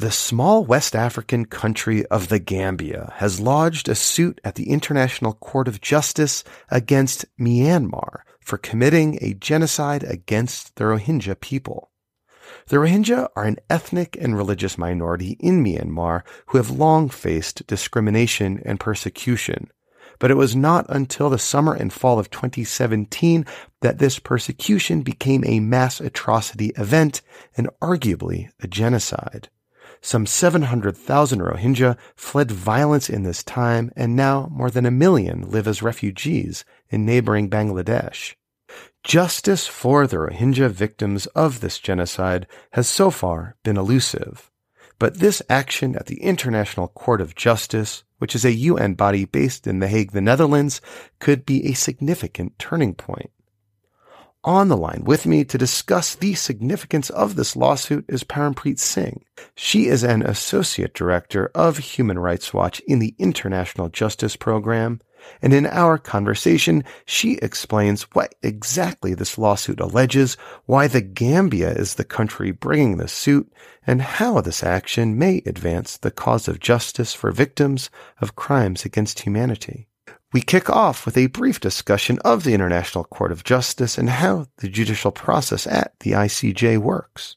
The small West African country of the Gambia has lodged a suit at the International Court of Justice against Myanmar for committing a genocide against the Rohingya people. The Rohingya are an ethnic and religious minority in Myanmar who have long faced discrimination and persecution. But it was not until the summer and fall of 2017 that this persecution became a mass atrocity event and arguably a genocide. Some 700,000 Rohingya fled violence in this time, and now more than a million live as refugees in neighboring Bangladesh. Justice for the Rohingya victims of this genocide has so far been elusive. But this action at the International Court of Justice, which is a UN body based in The Hague, the Netherlands, could be a significant turning point. On the line with me to discuss the significance of this lawsuit is Parampreet Singh. She is an associate director of Human Rights Watch in the International Justice Program. And in our conversation, she explains what exactly this lawsuit alleges, why the Gambia is the country bringing the suit, and how this action may advance the cause of justice for victims of crimes against humanity. We kick off with a brief discussion of the International Court of Justice and how the judicial process at the ICJ works.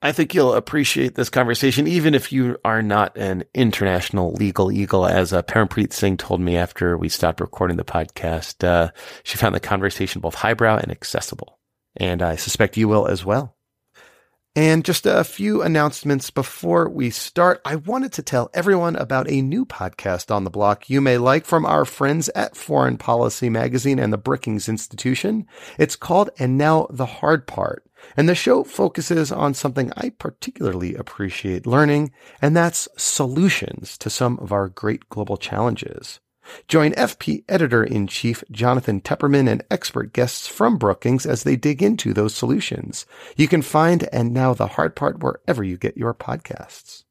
I think you'll appreciate this conversation, even if you are not an international legal eagle, as uh, Parampreet Singh told me after we stopped recording the podcast. Uh, she found the conversation both highbrow and accessible, and I suspect you will as well. And just a few announcements before we start. I wanted to tell everyone about a new podcast on the block you may like from our friends at Foreign Policy Magazine and the Brookings Institution. It's called And Now the Hard Part. And the show focuses on something I particularly appreciate learning, and that's solutions to some of our great global challenges. Join FP editor in chief Jonathan Tepperman and expert guests from Brookings as they dig into those solutions. You can find And Now the Hard Part wherever you get your podcasts.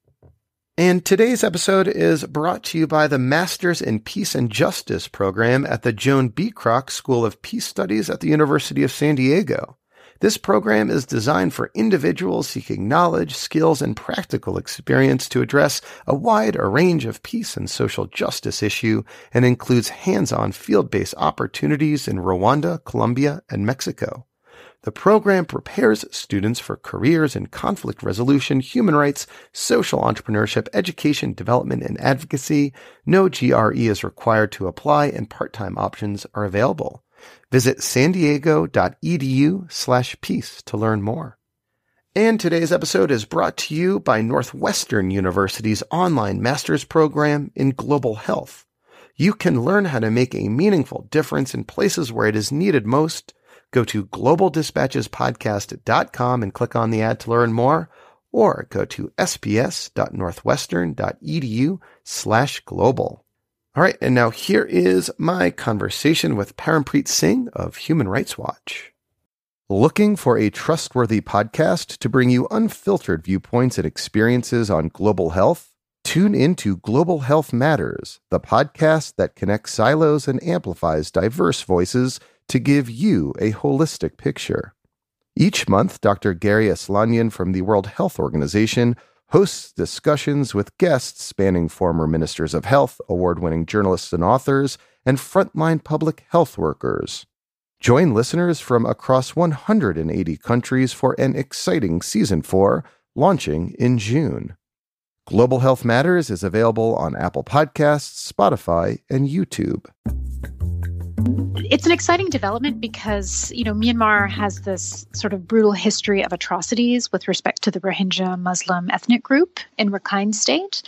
And today's episode is brought to you by the Masters in Peace and Justice program at the Joan B. Kroc School of Peace Studies at the University of San Diego. This program is designed for individuals seeking knowledge, skills, and practical experience to address a wide range of peace and social justice issue and includes hands-on field-based opportunities in Rwanda, Colombia, and Mexico. The program prepares students for careers in conflict resolution, human rights, social entrepreneurship, education, development, and advocacy. No GRE is required to apply and part-time options are available. Visit san diego.edu slash peace to learn more. And today's episode is brought to you by Northwestern University's online master's program in global health. You can learn how to make a meaningful difference in places where it is needed most. Go to globaldispatchespodcast.com and click on the ad to learn more, or go to sps.northwestern.edu slash global. All right, and now here is my conversation with Parampreet Singh of Human Rights Watch. Looking for a trustworthy podcast to bring you unfiltered viewpoints and experiences on global health? Tune into Global Health Matters, the podcast that connects silos and amplifies diverse voices to give you a holistic picture. Each month, Dr. Garry Aslanyan from the World Health Organization hosts discussions with guests spanning former ministers of health, award winning journalists and authors, and frontline public health workers. Join listeners from across 180 countries for an exciting season 4 launching in June. Global Health Matters is available on Apple Podcasts, Spotify, and YouTube. It's an exciting development because you know Myanmar has this sort of brutal history of atrocities with respect to the Rohingya Muslim ethnic group in Rakhine State,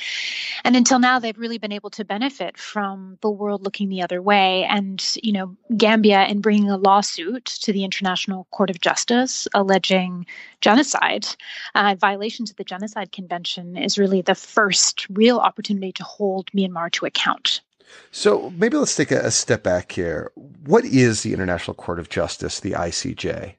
and until now they've really been able to benefit from the world looking the other way. And you know Gambia, in bringing a lawsuit to the International Court of Justice alleging genocide, uh, violations of the Genocide Convention, is really the first real opportunity to hold Myanmar to account. So maybe let's take a, a step back here. What is the International Court of Justice, the ICJ?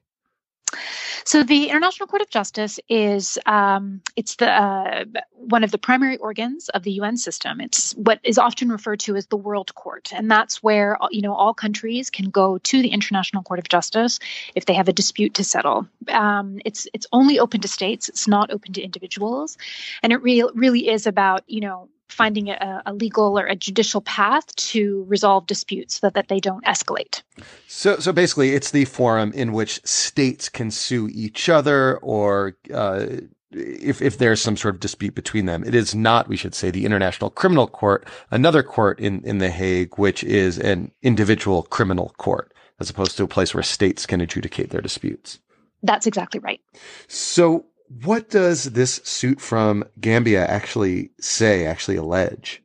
So the International Court of Justice is um, it's the uh, one of the primary organs of the UN system. It's what is often referred to as the World Court, and that's where you know all countries can go to the International Court of Justice if they have a dispute to settle. Um, it's it's only open to states. It's not open to individuals, and it really really is about you know finding a, a, legal or a judicial path to resolve disputes so that they don't escalate. So, so basically, it's the forum in which states can sue each other, or uh, if if there's some sort of dispute between them. It is not, we should say, the International Criminal Court, another court in in the Hague, which is an individual criminal court, as opposed to a place where states can adjudicate their disputes. That's exactly right. So, what does this suit from Gambia actually say, actually allege?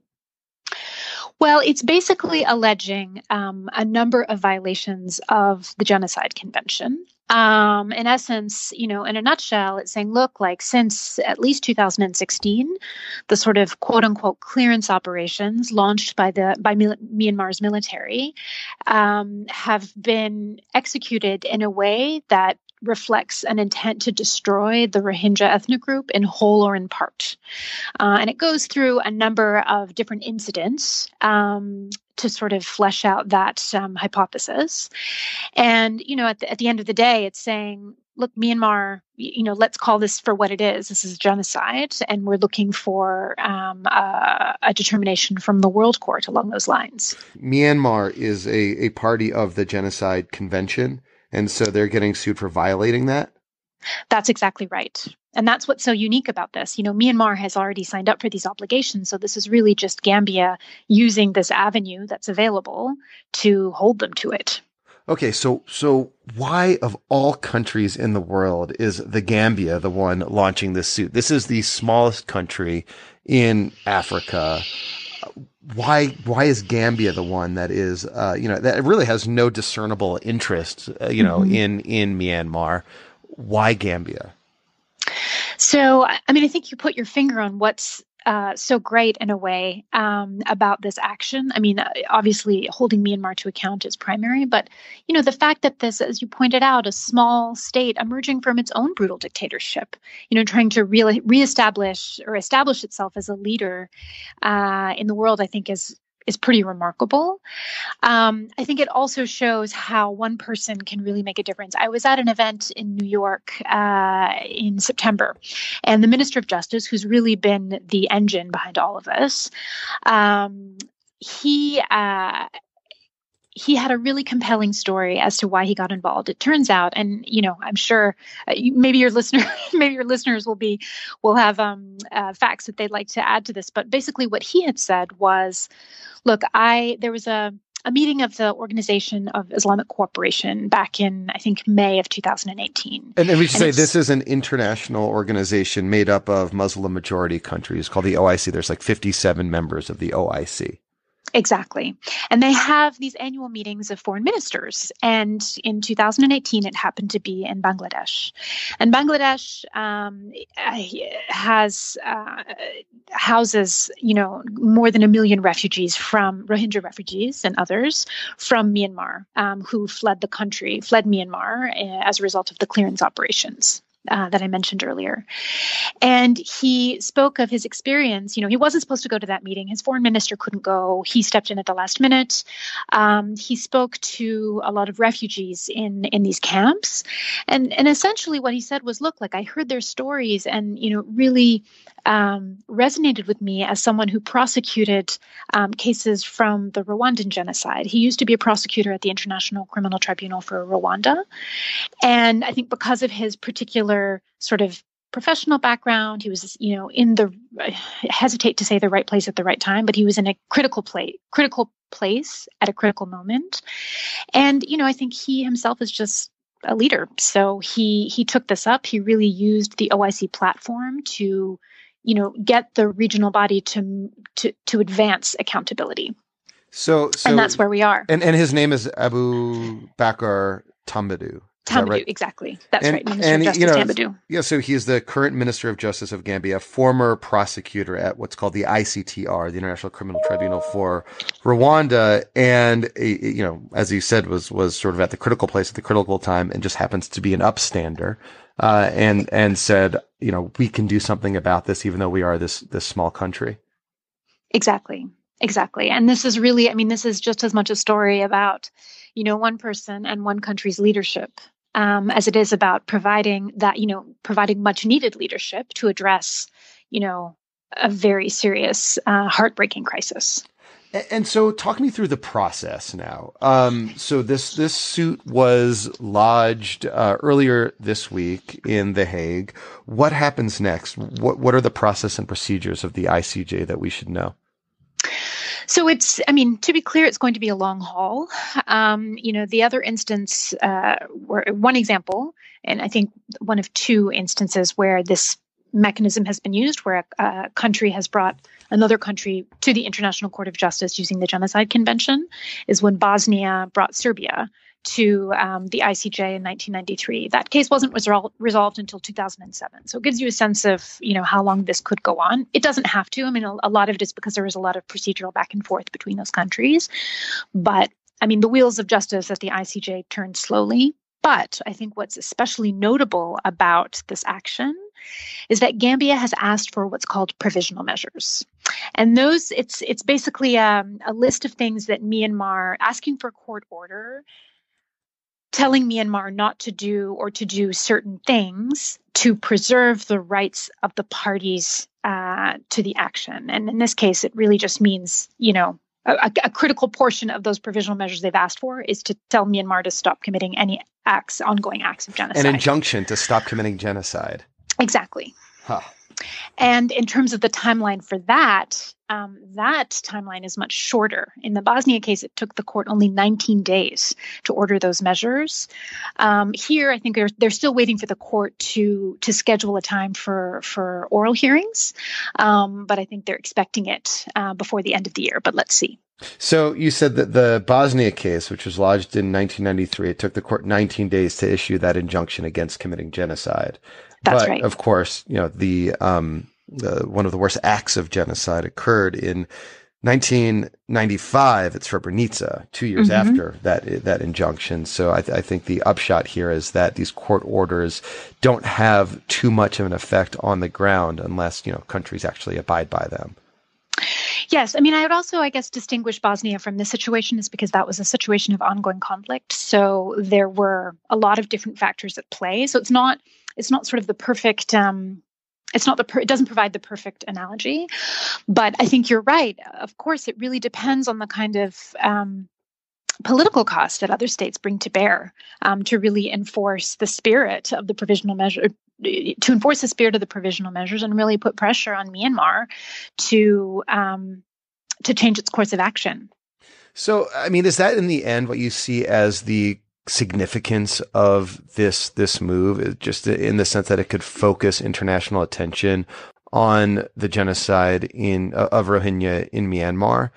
Well, it's basically alleging um, a number of violations of the Genocide Convention. Um, in essence, you know, in a nutshell, it's saying, look, like since at least 2016, the sort of quote unquote clearance operations launched by the by Myanmar's military um, have been executed in a way that reflects an intent to destroy the Rohingya ethnic group in whole or in part. Uh, and it goes through a number of different incidents um, to sort of flesh out that um, hypothesis. And, you know, at the, at the end of the day, it's saying, look, Myanmar, you know, let's call this for what it is. This is genocide, and we're looking for um, a, determination from the World Court along those lines. Myanmar is a, a party of the Genocide Convention. And so they're getting sued for violating that? That's exactly right. And that's what's so unique about this. You know, Myanmar has already signed up for these obligations. So this is really just Gambia using this avenue that's available to hold them to it. Okay, so so why of all countries in the world is the Gambia the one launching this suit? This is the smallest country in Africa why why is Gambia the one that is uh, you know that really has no discernible interest uh, you know mm-hmm. in in Myanmar? Why Gambia? So I mean I think you put your finger on what's uh, so great in a way um, about this action. I mean, uh, obviously, holding Myanmar to account is primary, but you know the fact that this, as you pointed out, a small state emerging from its own brutal dictatorship, you know, trying to re- reestablish or establish itself as a leader uh, in the world, I think is is pretty remarkable. Um, I think it also shows how one person can really make a difference. I was at an event in New York uh, in September, and the Minister of Justice, who's really been the engine behind all of this, um, he uh, he had a really compelling story as to why he got involved. It turns out, and you know, I'm sure uh, maybe your listener, maybe your listeners will be will have um, uh, facts that they'd like to add to this. But basically, what he had said was, "Look, I there was a." A meeting of the Organization of Islamic Cooperation back in, I think, May of 2018. And, and we should and say this is an international organization made up of Muslim majority countries called the OIC. There's like 57 members of the OIC. Exactly. And they have these annual meetings of foreign ministers. And in 2018, it happened to be in Bangladesh. And Bangladesh um, has uh, houses, you know, more than a million refugees from Rohingya refugees and others from Myanmar um, who fled the country, fled Myanmar uh, as a result of the clearance operations uh, that I mentioned earlier. And he spoke of his experience. You know, he wasn't supposed to go to that meeting. His foreign minister couldn't go. He stepped in at the last minute. Um, he spoke to a lot of refugees in in these camps, and and essentially what he said was, "Look, like I heard their stories, and you know, really um, resonated with me as someone who prosecuted um, cases from the Rwandan genocide. He used to be a prosecutor at the International Criminal Tribunal for Rwanda, and I think because of his particular sort of professional background. He was, you know, in the I hesitate to say the right place at the right time, but he was in a critical place, critical place at a critical moment. And you know, I think he himself is just a leader. So he he took this up. He really used the OIC platform to, you know, get the regional body to to to advance accountability. So, so and that's where we are. And and his name is Abu Bakr Tambadou. Tambadou, right? exactly. That's and, right. Minister and, of Justice you know, Tambadou. Yeah, so he's the current Minister of Justice of Gambia, former prosecutor at what's called the ICTR, the International Criminal Tribunal for Rwanda, and you know, as he said, was was sort of at the critical place at the critical time, and just happens to be an upstander, uh, and and said, you know, we can do something about this, even though we are this this small country. Exactly. Exactly. And this is really, I mean, this is just as much a story about, you know, one person and one country's leadership um, as it is about providing that, you know, providing much needed leadership to address, you know, a very serious, uh, heartbreaking crisis. And so, talk me through the process now. Um, so this this suit was lodged uh, earlier this week in The Hague. What happens next? What what are the process and procedures of the ICJ that we should know? So it's, I mean, to be clear, it's going to be a long haul. Um, you know, the other instance, uh, where one example, and I think one of two instances where this mechanism has been used, where a, a country has brought another country to the International Court of Justice using the Genocide Convention, is when Bosnia brought Serbia to um, the ICJ in 1993. That case wasn't resol- resolved until 2007. So it gives you a sense of you know how long this could go on. It doesn't have to. I mean, a, a lot of it is because there was a lot of procedural back and forth between those countries. But I mean, the wheels of justice at the ICJ turned slowly. But I think what's especially notable about this action is that Gambia has asked for what's called provisional measures. And those, it's it's basically um, a list of things that Myanmar asking for court order telling Myanmar not to do or to do certain things to preserve the rights of the parties uh, to the action. And in this case, it really just means, you know, a, a, critical portion of those provisional measures they've asked for is to tell Myanmar to stop committing any acts, ongoing acts of genocide. An injunction to stop committing genocide. Exactly. Huh. And in terms of the timeline for that, um, that timeline is much shorter. In the Bosnia case, it took the court only 19 days to order those measures. Um, here, I think they're, they're still waiting for the court to to schedule a time for for oral hearings, um, but I think they're expecting it uh, before the end of the year. But let's see. So you said that the Bosnia case, which was lodged in 1993, it took the court 19 days to issue that injunction against committing genocide. That's but, right. Of course, you know the um, the, one of the worst acts of genocide occurred in 1995 at Srebrenica, two years mm-hmm. after that that injunction. So I, th- I, think the upshot here is that these court orders don't have too much of an effect on the ground unless you know countries actually abide by them. Yes, I mean, I would also, I guess, distinguish Bosnia from this situation is because that was a situation of ongoing conflict. So there were a lot of different factors at play. So it's not, it's not sort of the perfect um, it's not the per- it doesn't provide the perfect analogy but i think you're right of course it really depends on the kind of um, political costs that other states bring to bear um, to really enforce the spirit of the provisional measure to enforce the spirit of the provisional measures and really put pressure on myanmar to um, to change its course of action so i mean is that in the end what you see as the significance of this this move, just in the sense that it could focus international attention on the genocide in of Rohingya in Myanmar?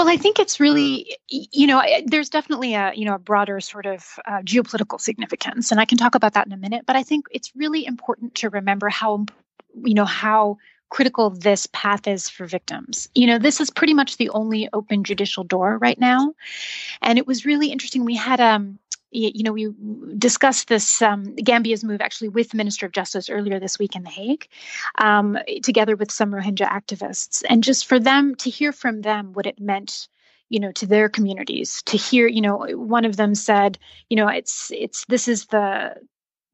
Well, I think it's really, you know, there's definitely a, you know, a broader sort of uh, geopolitical significance, and I can talk about that in a minute. But I think it's really important to remember how, you know, how critical this path is for victims. You know, this is pretty much the only open judicial door right now. And it was really interesting. We had um you know, we discussed this um, Gambia's move actually with the Minister of Justice earlier this week in The Hague, um, together with some Rohingya activists, and just for them to hear from them what it meant you know to their communities to hear you know one of them said you know it's it's this is the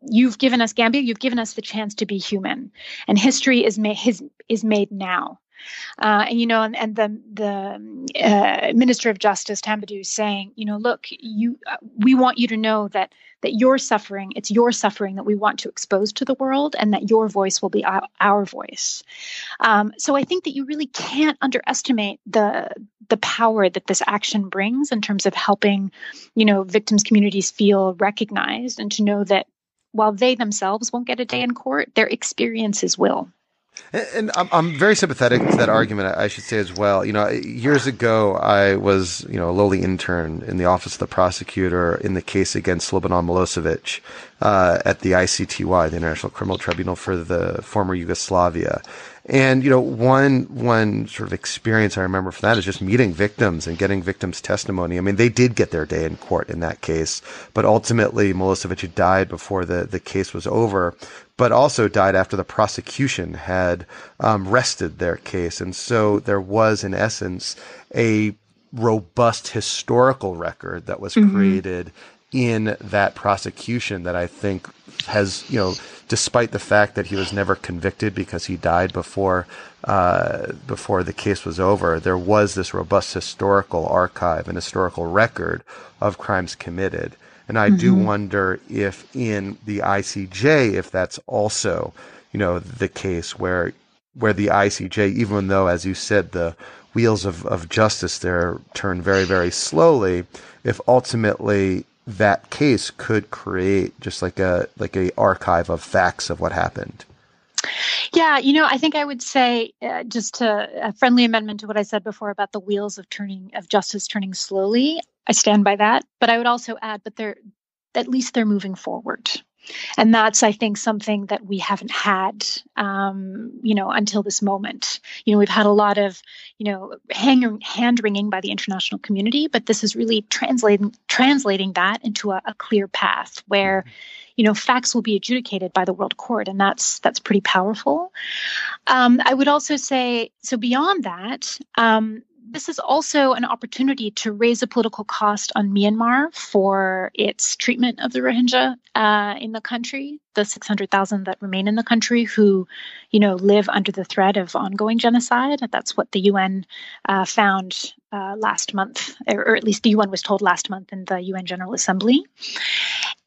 you've given us Gambia, you've given us the chance to be human, and history is made is made now. Uh, and you know, and, and the the uh, Minister of Justice Tambadou saying, you know, look, you uh, we want you to know that that your suffering, it's your suffering that we want to expose to the world, and that your voice will be our, our voice. Um, so I think that you really can't underestimate the the power that this action brings in terms of helping, you know, victims communities feel recognized and to know that while they themselves won't get a day in court, their experiences will. And, I'm, I'm very sympathetic to that argument, I should say as well. You know, years ago, I was, you know, a lowly intern in the office of the prosecutor in the case against Slobodan Milosevic uh, at the ICTY, the International Criminal Tribunal for the former Yugoslavia. And you know, one one sort of experience I remember from that is just meeting victims and getting victims' testimony. I mean, they did get their day in court in that case, but ultimately Milosevic had died before the the case was over, but also died after the prosecution had um, rested their case, and so there was, in essence, a robust historical record that was mm-hmm. created in that prosecution that I think has you know despite the fact that he was never convicted because he died before uh, before the case was over, there was this robust historical archive and historical record of crimes committed. And I mm-hmm. do wonder if in the ICJ, if that's also, you know, the case where where the ICJ, even though, as you said, the wheels of, of justice there turn very, very slowly, if ultimately that case could create just like a like a archive of facts of what happened. Yeah, you know, I think I would say uh, just to, a friendly amendment to what I said before about the wheels of turning of justice turning slowly. I stand by that, but I would also add, but they're at least they're moving forward and that's i think something that we haven't had um, you know until this moment. You know we've had a lot of you know hang, hand wringing by the international community but this is really translating translating that into a, a clear path where you know facts will be adjudicated by the world court and that's that's pretty powerful. Um, i would also say so beyond that um, this is also an opportunity to raise a political cost on Myanmar for its treatment of the Rohingya uh, in the country, the 600,000 that remain in the country who, you know, live under the threat of ongoing genocide. That's what the UN uh, found uh, last month, or, at least the UN was told last month in the UN General Assembly.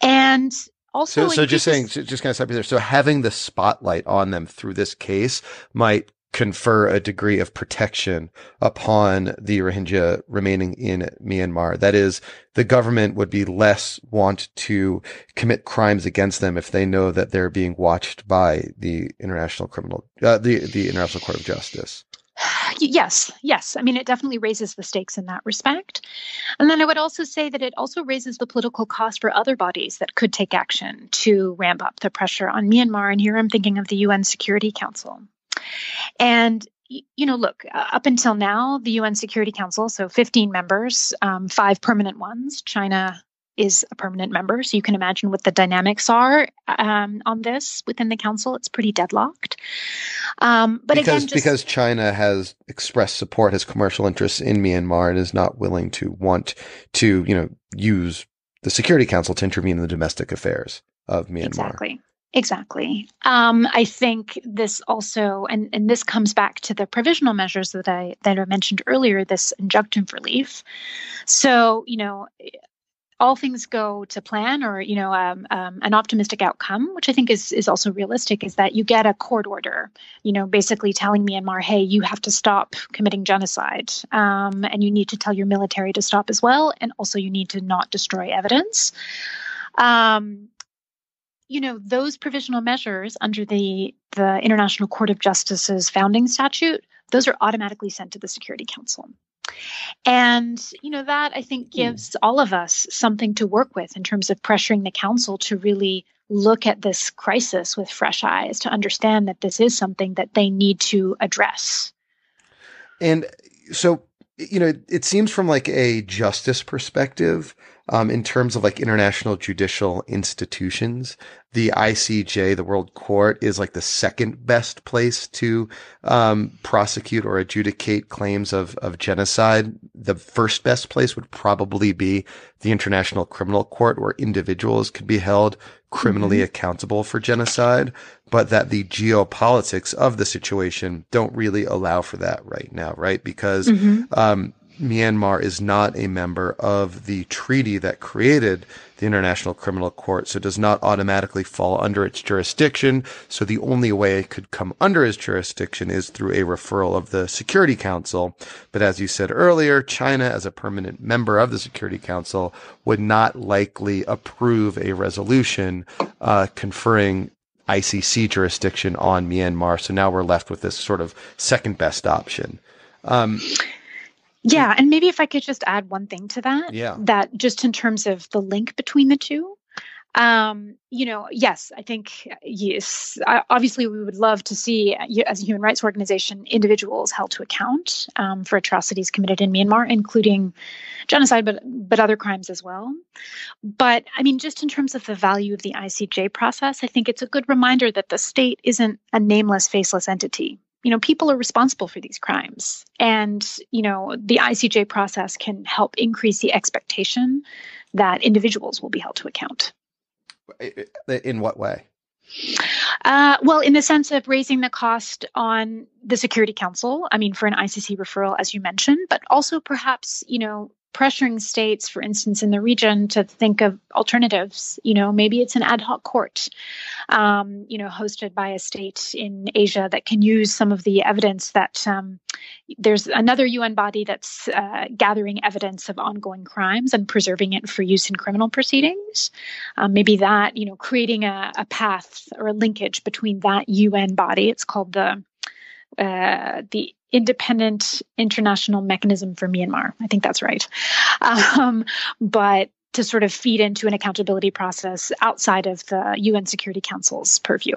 And also, so, so just saying, just kind of stop you there. So having the spotlight on them through this case might confer a degree of protection upon the Rohingya remaining in Myanmar. That is, the government would be less want to commit crimes against them if they know that they're being watched by the International Criminal, uh, the the International Court of Justice. Yes, yes. I mean, it definitely raises the stakes in that respect. And then I would also say that it also raises the political cost for other bodies that could take action to ramp up the pressure on Myanmar. And here I'm thinking of the UN Security Council. And you know, look, up until now, the UN Security Council, so 15 members, um, five permanent ones. China is a permanent member, so you can imagine what the dynamics are um, on this within the council. It's pretty deadlocked. Um, but because, again, just, because China has expressed support, has commercial interests in Myanmar, and is not willing to want to, you know, use the Security Council to intervene in the domestic affairs of Myanmar. Exactly. Exactly. Um, I think this also, and, and this comes back to the provisional measures that I that I mentioned earlier. This injunctive relief. So you know, all things go to plan, or you know, um, um, an optimistic outcome, which I think is is also realistic, is that you get a court order. You know, basically telling Myanmar, hey, you have to stop committing genocide, um, and you need to tell your military to stop as well, and also you need to not destroy evidence. Um, you know those provisional measures under the the international court of justice's founding statute those are automatically sent to the security council and you know that i think hmm. gives all of us something to work with in terms of pressuring the council to really look at this crisis with fresh eyes to understand that this is something that they need to address and so you know it seems from like a justice perspective um, in terms of like international judicial institutions, the ICJ, the World Court, is like the second best place to um, prosecute or adjudicate claims of of genocide. The first best place would probably be the International Criminal Court, where individuals could be held criminally mm-hmm. accountable for genocide, but that the geopolitics of the situation don't really allow for that right now, right? Because mm-hmm. um, Myanmar is not a member of the treaty that created the International Criminal Court, so it does not automatically fall under its jurisdiction. So the only way it could come under his jurisdiction is through a referral of the Security Council. But as you said earlier, China, as a permanent member of the Security Council, would not likely approve a resolution uh, conferring ICC jurisdiction on Myanmar. So now we're left with this sort of second best option. Um, yeah, and maybe if I could just add one thing to that. Yeah. That just in terms of the link between the two. Um, you know, yes, I think yes. Obviously, we would love to see, as a human rights organization, individuals held to account um, for atrocities committed in Myanmar, including genocide, but but other crimes as well. But I mean, just in terms of the value of the ICJ process, I think it's a good reminder that the state isn't a nameless, faceless entity you know people are responsible for these crimes. And you know the icj process can help increase the expectation that individuals will be held to account. In what way? Uh, well, in the sense of raising the cost on the Security Council, I mean, for an ICC referral, as you mentioned, but also perhaps, you know, pressuring states, for instance, in the region to think of alternatives. You know, maybe it's an ad hoc court, um, you know, hosted by a state in Asia that can use some of the evidence that um, there's another UN body that's uh, gathering evidence of ongoing crimes and preserving it for use in criminal proceedings. Um, maybe that, you know, creating a, a path or a linkage between that UN body. It's called the uh, the independent international mechanism for Myanmar. I think that's right. Um, but to sort of feed into an accountability process outside of the UN Security Council's purview.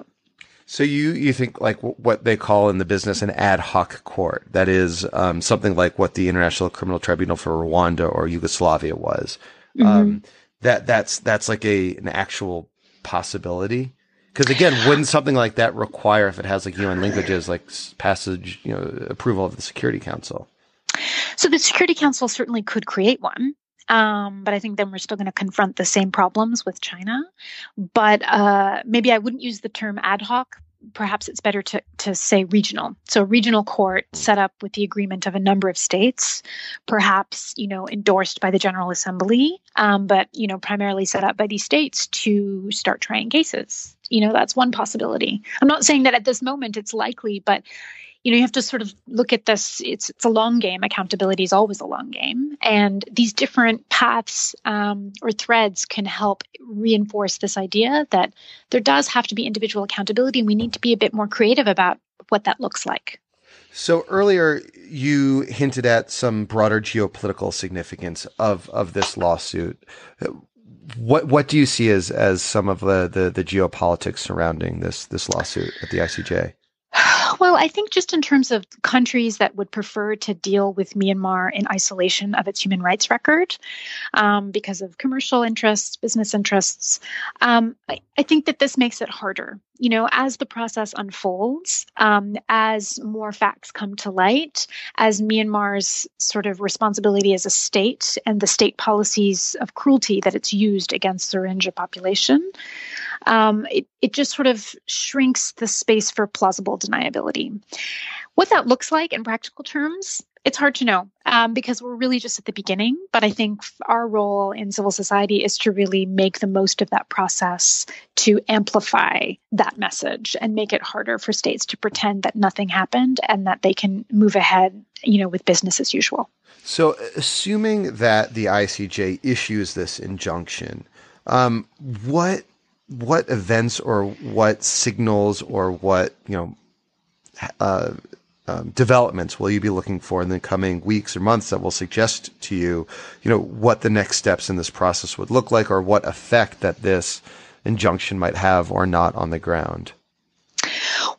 So you you think like what they call in the business an ad hoc court that is um, something like what the International Criminal Tribunal for Rwanda or Yugoslavia was. Mm-hmm. Um, that that's that's like a an actual possibility. Because again, wouldn't something like that require, if it has like UN linkages, like passage, you know, approval of the Security Council? So the Security Council certainly could create one. Um, but I think then we're still going to confront the same problems with China. But uh, maybe I wouldn't use the term ad hoc perhaps it's better to, to say regional. So regional court hmm. set up with the agreement of a number of states, perhaps, you know, endorsed by the General Assembly, um, but, you know, primarily set up by these states to start trying cases. You know, that's one possibility. I'm not saying that at this moment it's likely, but you know you have to sort of look at this it's it's a long game. Accountability is always a long game. And these different paths um, or threads can help reinforce this idea that there does have to be individual accountability and we need to be a bit more creative about what that looks like. So earlier you hinted at some broader geopolitical significance of of this lawsuit. What what do you see as as some of the, the, the geopolitics surrounding this this lawsuit at the ICJ? Well, I think just in terms of countries that would prefer to deal with Myanmar in isolation of its human rights record um, because of commercial interests, business interests, um, I, I, think that this makes it harder. You know, as the process unfolds, um, as more facts come to light, as Myanmar's sort of responsibility as a state and the state policies of cruelty that it's used against the Rohingya population, um, it, it just sort of shrinks the space for plausible deniability. What that looks like in practical terms, it's hard to know um, because we're really just at the beginning. But I think our role in civil society is to really make the most of that process to amplify that message and make it harder for states to pretend that nothing happened and that they can move ahead, you know, with business as usual. So, assuming that the ICJ issues this injunction, um, what what events or what signals or what you know uh, um, developments will you be looking for in the coming weeks or months that will suggest to you, you know, what the next steps in this process would look like, or what effect that this injunction might have or not on the ground?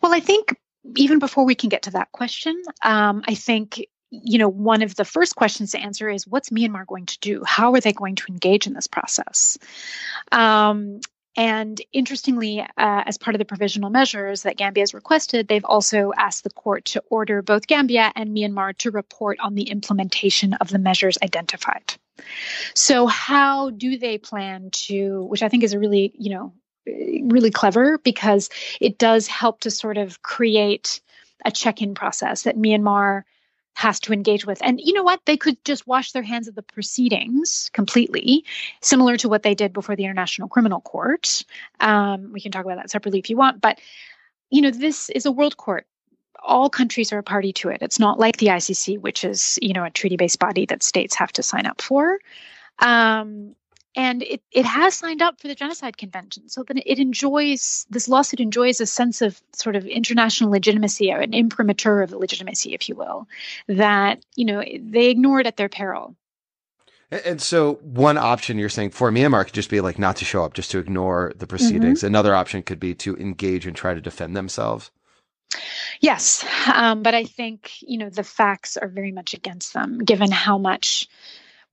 Well, I think even before we can get to that question, um, I think you know, one of the first questions to answer is what's Myanmar going to do? How are they going to engage in this process? Um, and interestingly, uh, as part of the provisional measures that Gambia has requested, they've also asked the court to order both Gambia and Myanmar to report on the implementation of the measures identified. So, how do they plan to, which I think is a really, you know, really clever because it does help to sort of create a check in process that Myanmar has to engage with. And you know what? They could just wash their hands of the proceedings completely, similar to what they did before the International Criminal Court. Um, we can talk about that separately if you want. But, you know, this is a world court. All countries are a party to it. It's not like the ICC, which is, you know, a treaty based body that states have to sign up for. Um, and it, it has signed up for the genocide convention so that it enjoys this lawsuit enjoys a sense of sort of international legitimacy or an imprimatur of legitimacy if you will that you know they ignore it at their peril and so one option you're saying for Myanmar could just be like not to show up, just to ignore the proceedings. Mm-hmm. Another option could be to engage and try to defend themselves. Yes, um, but I think you know the facts are very much against them, given how much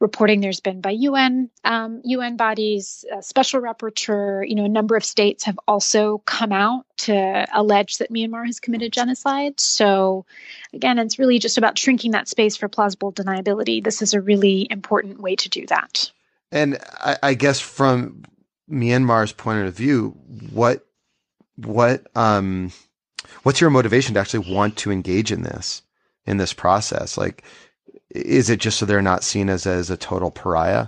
reporting there's been by UN um, UN bodies, special rapporteur. You know, a number of states have also come out to allege that Myanmar has committed genocide. So, again, it's really just about shrinking that space for plausible deniability. This is a really important way to do that. And I, I guess from Myanmar's point of view, what what um what's your motivation to actually want to engage in this in this process? Like is it just so they're not seen as as a total pariah?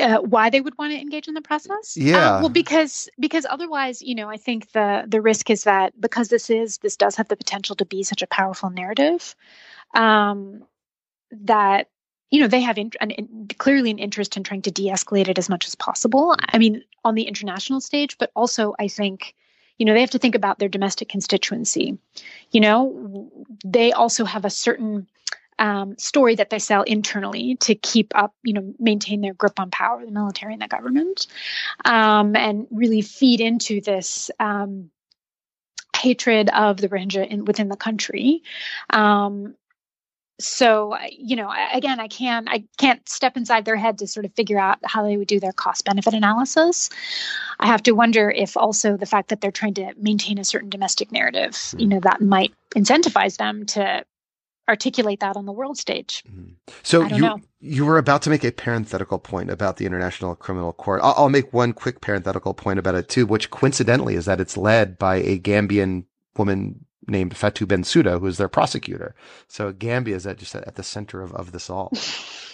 Uh, why they would want to engage in the process? Yeah. Uh, well, because because otherwise, you know, I think the the risk is that because this is this does have the potential to be such a powerful narrative, um, that you know they have in, an, clearly an interest in trying to de-escalate it as much as possible. I mean, on the international stage, but also I think you know they have to think about their domestic constituency. You know they also have a certain um, story that they sell internally to keep up you know maintain their grip on power the military and the government um, and really feed into this um, hatred of the Rohingya in, within the country. Um, so you know again i can't i can't step inside their head to sort of figure out how they would do their cost benefit analysis i have to wonder if also the fact that they're trying to maintain a certain domestic narrative mm-hmm. you know that might incentivize them to articulate that on the world stage mm-hmm. so you know. you were about to make a parenthetical point about the international criminal court I'll, I'll make one quick parenthetical point about it too which coincidentally is that it's led by a gambian woman named Fatou Bensouda, who is their prosecutor. So Gambia is at just at the center of, of this all.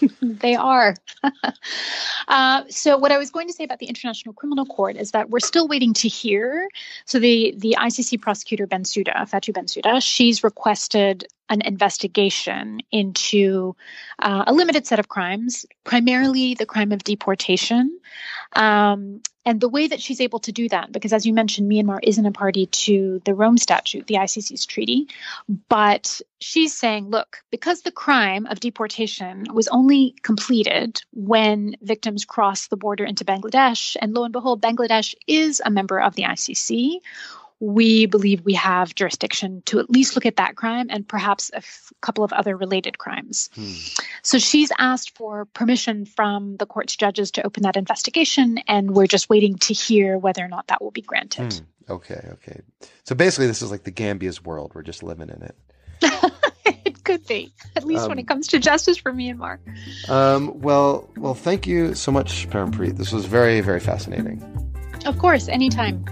they are. uh, so what I was going to say about the International Criminal Court is that we're still waiting to hear. So the the ICC prosecutor Bensouda, Fatou Bensouda, she's requested an investigation into uh, a limited set of crimes, primarily the crime of deportation. Um, and the way that she's able to do that, because as you mentioned, Myanmar isn't a party to the Rome Statute, the ICC's treaty, but she's saying, look, because the crime of deportation was only completed when victims crossed the border into Bangladesh, and lo and behold, Bangladesh is a member of the ICC we believe we have jurisdiction to at least look at that crime and perhaps a f- couple of other related crimes. Hmm. So she's asked for permission from the court's judges to open that investigation, and we're just waiting to hear whether or not that will be granted. Hmm. Okay, okay. So basically, this is like the Gambia's world. We're just living in it could be, at least um, when it comes to justice for Myanmar. Um, well, well, thank you so much, Parampreet. This was very, very fascinating. Of course, anytime.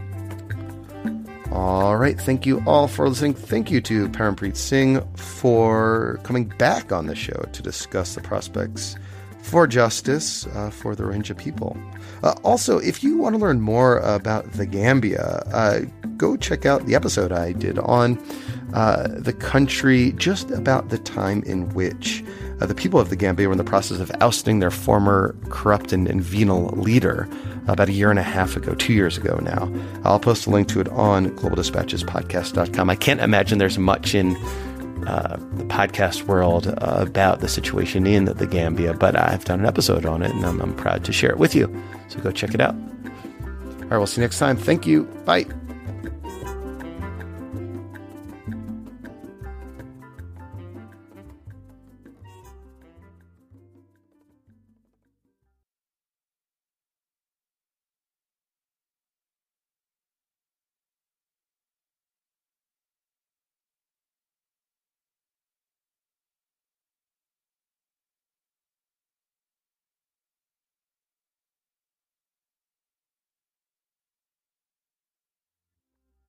All right. Thank you all for listening. Thank you to Parampreet Singh for coming back on the show to discuss the prospects for justice uh, for the Rohingya people. Uh, also, if you want to learn more about the Gambia, uh, go check out the episode I did on uh, the country just about the time in which uh, the people of the Gambia were in the process of ousting their former corrupt and, and venal leader about a year and a half ago, two years ago now. I'll post a link to it on globaldispatchespodcast.com. I can't imagine there's much in uh, the podcast world uh, about the situation in the Gambia, but I've done an episode on it and I'm, I'm proud to share it with you. So go check it out. All right, we'll see you next time. Thank you. Bye.